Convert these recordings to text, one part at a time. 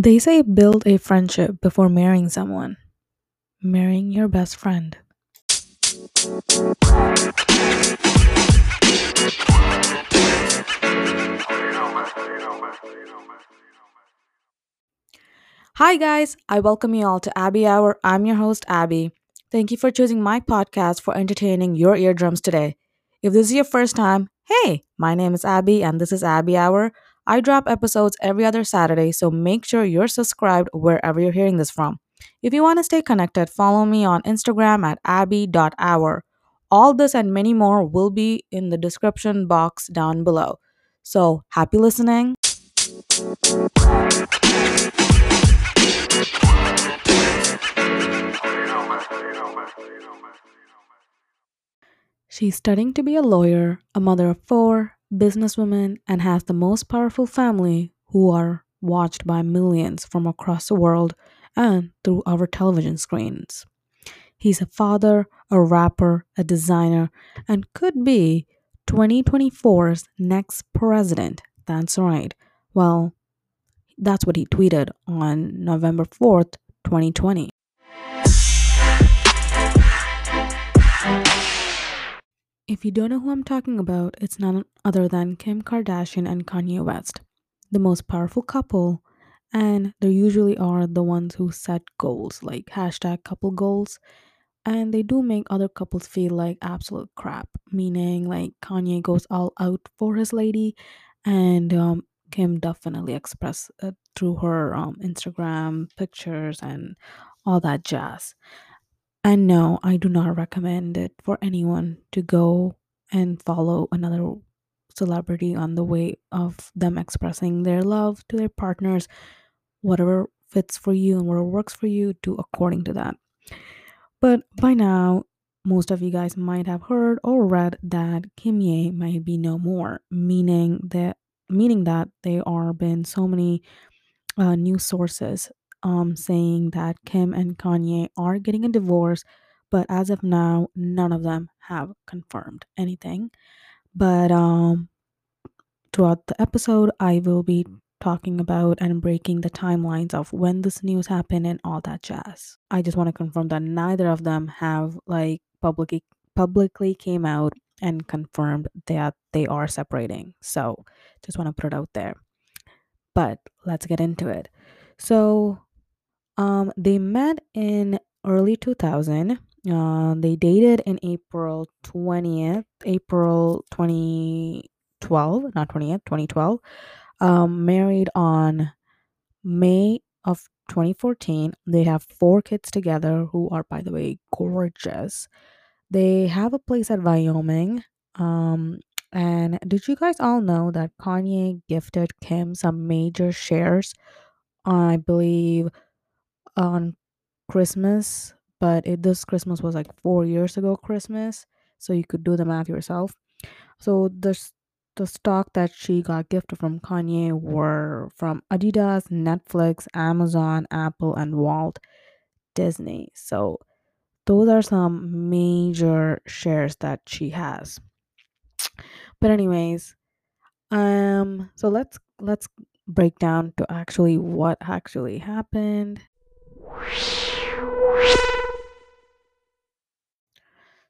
They say build a friendship before marrying someone. Marrying your best friend. Hi, guys. I welcome you all to Abby Hour. I'm your host, Abby. Thank you for choosing my podcast for entertaining your eardrums today. If this is your first time, hey, my name is Abby and this is Abby Hour. I drop episodes every other Saturday, so make sure you're subscribed wherever you're hearing this from. If you want to stay connected, follow me on Instagram at abby.hour. All this and many more will be in the description box down below. So, happy listening. She's studying to be a lawyer, a mother of four, businesswoman, and has the most powerful family who are watched by millions from across the world and through our television screens. He's a father, a rapper, a designer, and could be 2024's next president. That's right. Well, that's what he tweeted on November 4th, 2020. If you don't know who I'm talking about, it's none other than Kim Kardashian and Kanye West, the most powerful couple, and they usually are the ones who set goals, like hashtag couple goals, and they do make other couples feel like absolute crap, meaning like Kanye goes all out for his lady, and um, Kim definitely expressed it through her um, Instagram pictures and all that jazz. And no, I do not recommend it for anyone to go and follow another celebrity on the way of them expressing their love to their partners. Whatever fits for you and whatever works for you, do according to that. But by now, most of you guys might have heard or read that Kimye might be no more, meaning that meaning that there are been so many uh, news sources um, saying that Kim and Kanye are getting a divorce, but as of now, none of them have confirmed anything. But um, throughout the episode, I will be talking about and breaking the timelines of when this news happened and all that jazz. I just want to confirm that neither of them have like publicly publicly came out and confirmed that they are separating. So just want to put it out there. But let's get into it. So um they met in early 2000. Uh, they dated in April 20th, April 2012, not 20th, 2012 um, married on May of 2014. They have four kids together who are, by the way, gorgeous. They have a place at Wyoming. Um, and did you guys all know that Kanye gifted Kim some major shares, I believe, on Christmas? But it, this Christmas was like four years ago, Christmas. So you could do the math yourself. So the the stock that she got gifted from Kanye were from Adidas, Netflix, Amazon, Apple, and Walt Disney. So those are some major shares that she has. But anyways, um so let's let's break down to actually what actually happened.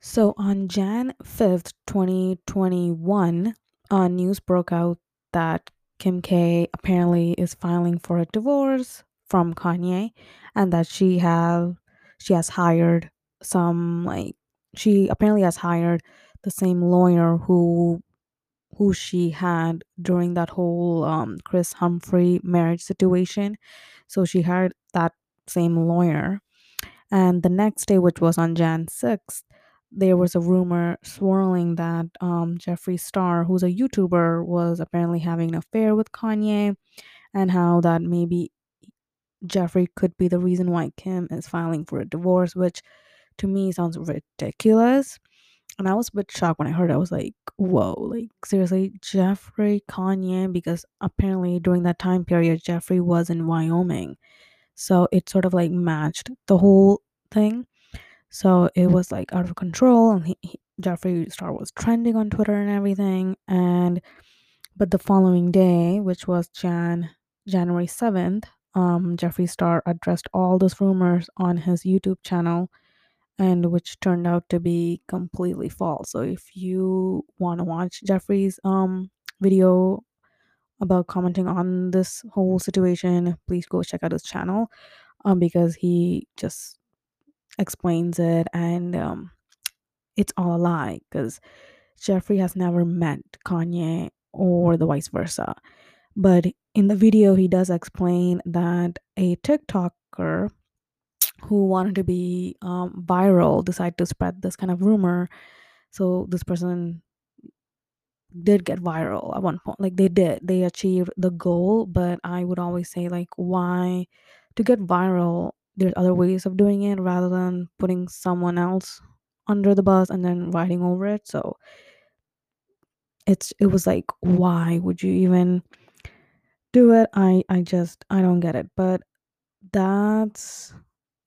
So on Jan 5th, 2021, uh, news broke out that Kim K apparently is filing for a divorce from Kanye and that she have she has hired some like she apparently has hired the same lawyer who who she had during that whole um Kris Humphries marriage situation. So she hired that same lawyer. And the next day, which was on Jan 6th, there was a rumor swirling that um, Jeffree Star, who's a YouTuber, was apparently having an affair with Kanye, and how that maybe Jeffree could be the reason why Kim is filing for a divorce, which to me sounds ridiculous. And I was a bit shocked when I heard it. I was like, whoa, like seriously, Jeffree, Kanye, because apparently during that time period, Jeffree was in Wyoming. So it sort of like matched the whole thing. So it was like out of control, and he, he, Jeffree Star was trending on Twitter and everything. And but the following day, which was Jan January seventh, um, Jeffree Star addressed all those rumors on his YouTube channel, and which turned out to be completely false. So if you want to watch Jeffree's um video about commenting on this whole situation, please go check out his channel um because he just explains it and um it's all a lie because Jeffree has never met Kanye or the vice versa. But in the video, he does explain that a TikToker who wanted to be um, viral decided to spread this kind of rumor. So this person did get viral at one point. Like they did, they achieved the goal. But I would always say, like, why to get viral? There's other ways of doing it rather than putting someone else under the bus and then riding over it. So it's it was like, why would you even do it? I I just I don't get it. But that's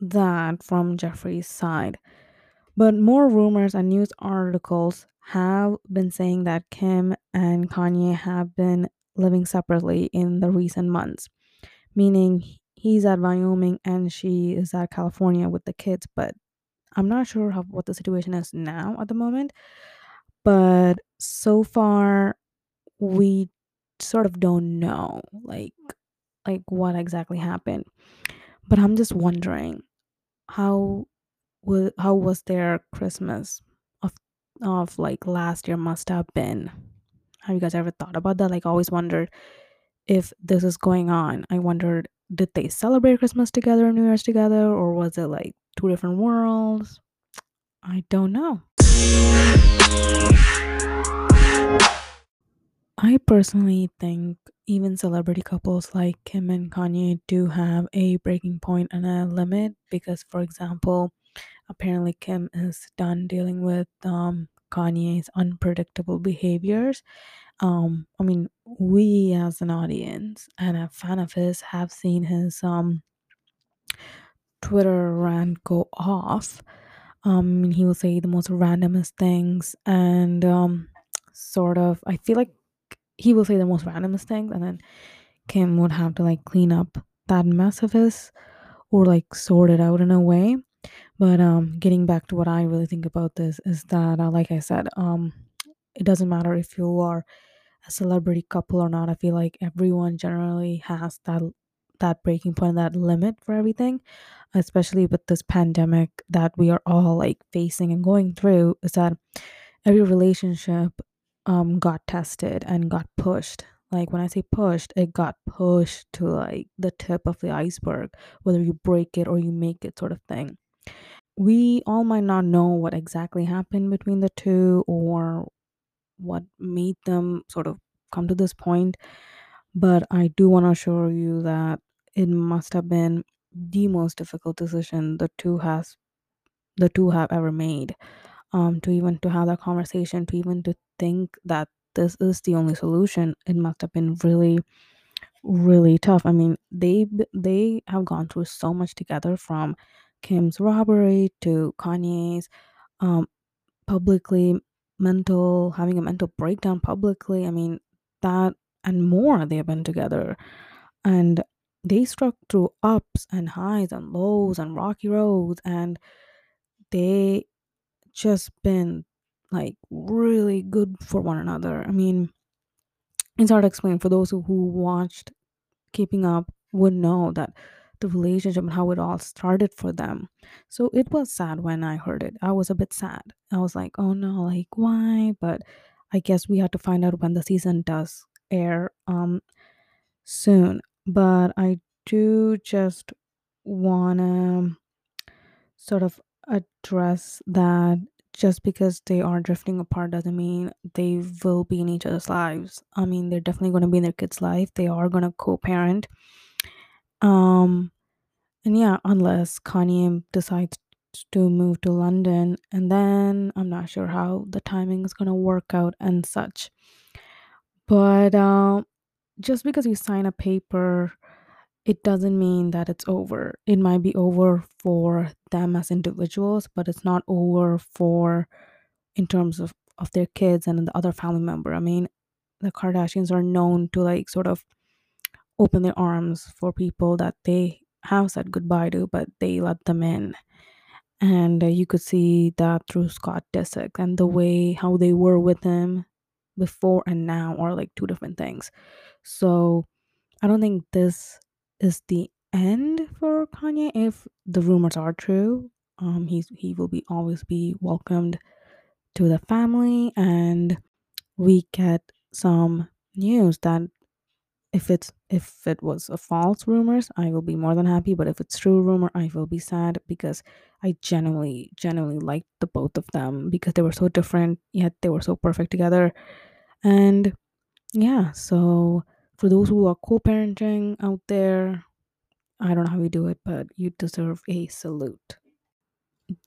that from Jeffree's side. But more rumors and news articles have been saying that Kim and Kanye have been living separately in the recent months, meaning he's at Wyoming and she is at California with the kids. But I'm not sure how, what the situation is now at the moment. But so far, we sort of don't know like like what exactly happened. But I'm just wondering how how was their Christmas of like last year must have been. Have you guys ever thought about that? Like, always wondered if this is going on. I wondered, did they celebrate Christmas together, New Year's together, or was it like two different worlds? I don't know. I personally think even celebrity couples like Kim and Kanye do have a breaking point and a limit because, for example, apparently Kim is done dealing with um, Kanye's unpredictable behaviors. Um, I mean, we as an audience and a fan of his have seen his um Twitter rant go off. Um, he will say the most randomest things and um, sort of. I feel like he will say the most randomest things, and then Kim would have to like clean up that mess of his or like sort it out in a way. But um, getting back to what I really think about this is that, uh, like I said, um, it doesn't matter if you are a celebrity couple or not. I feel like everyone generally has that that breaking point, that limit for everything, especially with this pandemic that we are all like facing and going through. Is that every relationship um got tested and got pushed. Like when I say pushed, it got pushed to like the tip of the iceberg, whether you break it or you make it, sort of thing we all might not know what exactly happened between the two or what made them sort of come to this point, but I do want to assure you that it must have been the most difficult decision the two has the two have ever made. Um, to even to have that conversation, to even to think that this is the only solution, it must have been really, really tough. I mean, they they have gone through so much together from Kim's robbery to Kanye's um publicly mental having a mental breakdown publicly i mean that and more they have been together. And they struck through ups and highs and lows and rocky roads and they just been like really good for one another. I mean it's hard to explain for those who, who watched keeping up would know that the relationship and how it all started for them. So it was sad when I heard it. I was a bit sad. I was like, oh no, like why? But I guess we had to find out when the season does air um soon. But I do just wanna sort of address that just because they are drifting apart doesn't mean they will be in each other's lives. I mean, they're definitely going to be in their kid's life. They are going to co-parent. Um, and yeah, unless Kanye decides to move to London, and then I'm not sure how the timing is gonna work out and such. But um, just because you sign a paper, it doesn't mean that it's over. It might be over for them as individuals, but it's not over for in terms of of their kids and the other family member. I mean, the Kardashians are known to like sort of open their arms for people that they have said goodbye to, but they let them in. And uh, you could see that through Scott Disick and the way how they were with him before and now are like two different things. So I don't think this is the end for Kanye if the rumors are true. Um he's he will be always be welcomed to the family and we get some news that if it's if it was a false rumors i will be more than happy but if it's true rumor i will be sad because i genuinely genuinely liked the both of them because they were so different yet they were so perfect together. And yeah so for those who are co-parenting out there i don't know how you do it but you deserve a salute.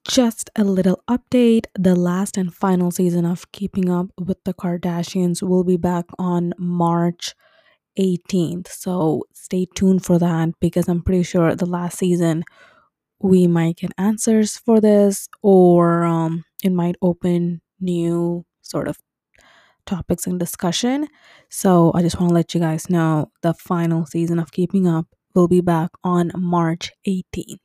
Just a little update the last and final season of keeping up with the kardashians will be back on march 18th. So stay tuned for that because I'm pretty sure the last season we might get answers for this or um, it might open new sort of topics and discussion. So I just want to let you guys know the final season of Keeping Up will be back on March 18th.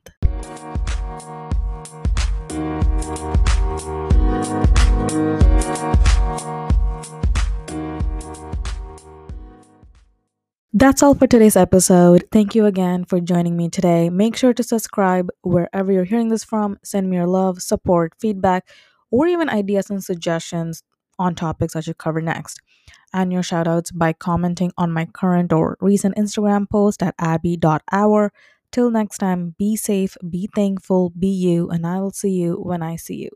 That's all for today's episode. Thank you again for joining me today. Make sure to subscribe wherever you're hearing this from. Send me your love, support, feedback, or even ideas and suggestions on topics I should cover next. And your shoutouts by commenting on my current or recent Instagram post at abby.hour. Till next time, be safe, be thankful, be you, and I will see you when I see you.